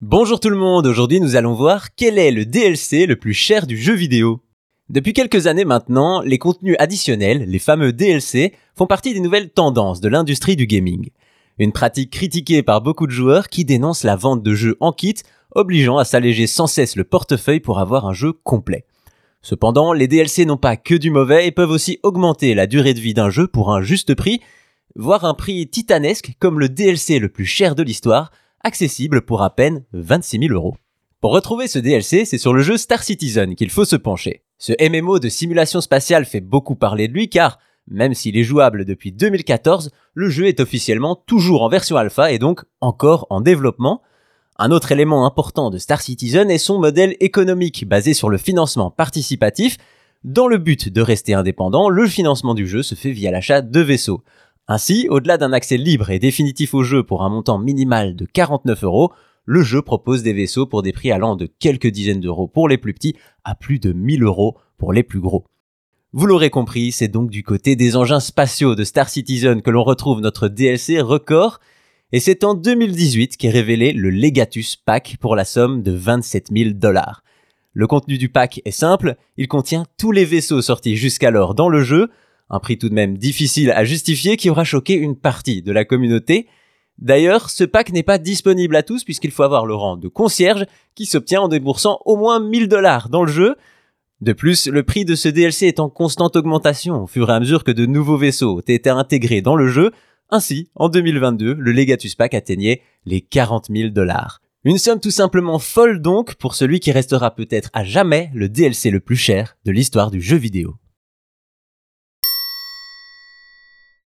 Bonjour tout le monde, aujourd'hui nous allons voir quel est le DLC le plus cher du jeu vidéo. Depuis quelques années maintenant, les contenus additionnels, les fameux DLC, font partie des nouvelles tendances de l'industrie du gaming. Une pratique critiquée par beaucoup de joueurs qui dénoncent la vente de jeux en kit, obligeant à s'alléger sans cesse le portefeuille pour avoir un jeu complet. Cependant, les DLC n'ont pas que du mauvais et peuvent aussi augmenter la durée de vie d'un jeu pour un juste prix, voire un prix titanesque comme le DLC le plus cher de l'histoire, accessible pour à peine 26 000 euros. Pour retrouver ce DLC, c'est sur le jeu Star Citizen qu'il faut se pencher. Ce MMO de simulation spatiale fait beaucoup parler de lui car, même s'il est jouable depuis 2014, le jeu est officiellement toujours en version alpha et donc encore en développement. Un autre élément important de Star Citizen est son modèle économique basé sur le financement participatif. Dans le but de rester indépendant, le financement du jeu se fait via l'achat de vaisseaux. Ainsi, au-delà d'un accès libre et définitif au jeu pour un montant minimal de 49 euros, le jeu propose des vaisseaux pour des prix allant de quelques dizaines d'euros pour les plus petits à plus de 1000 euros pour les plus gros. Vous l'aurez compris, c'est donc du côté des engins spatiaux de Star Citizen que l'on retrouve notre DLC record, et c'est en 2018 qu'est révélé le Legatus Pack pour la somme de 27 000 dollars. Le contenu du pack est simple, il contient tous les vaisseaux sortis jusqu'alors dans le jeu, un prix tout de même difficile à justifier qui aura choqué une partie de la communauté. D'ailleurs, ce pack n'est pas disponible à tous puisqu'il faut avoir le rang de concierge qui s'obtient en déboursant au moins 1000 dollars dans le jeu. De plus, le prix de ce DLC est en constante augmentation au fur et à mesure que de nouveaux vaisseaux ont été intégrés dans le jeu. Ainsi, en 2022, le Legatus Pack atteignait les 40 000 dollars. Une somme tout simplement folle donc pour celui qui restera peut-être à jamais le DLC le plus cher de l'histoire du jeu vidéo.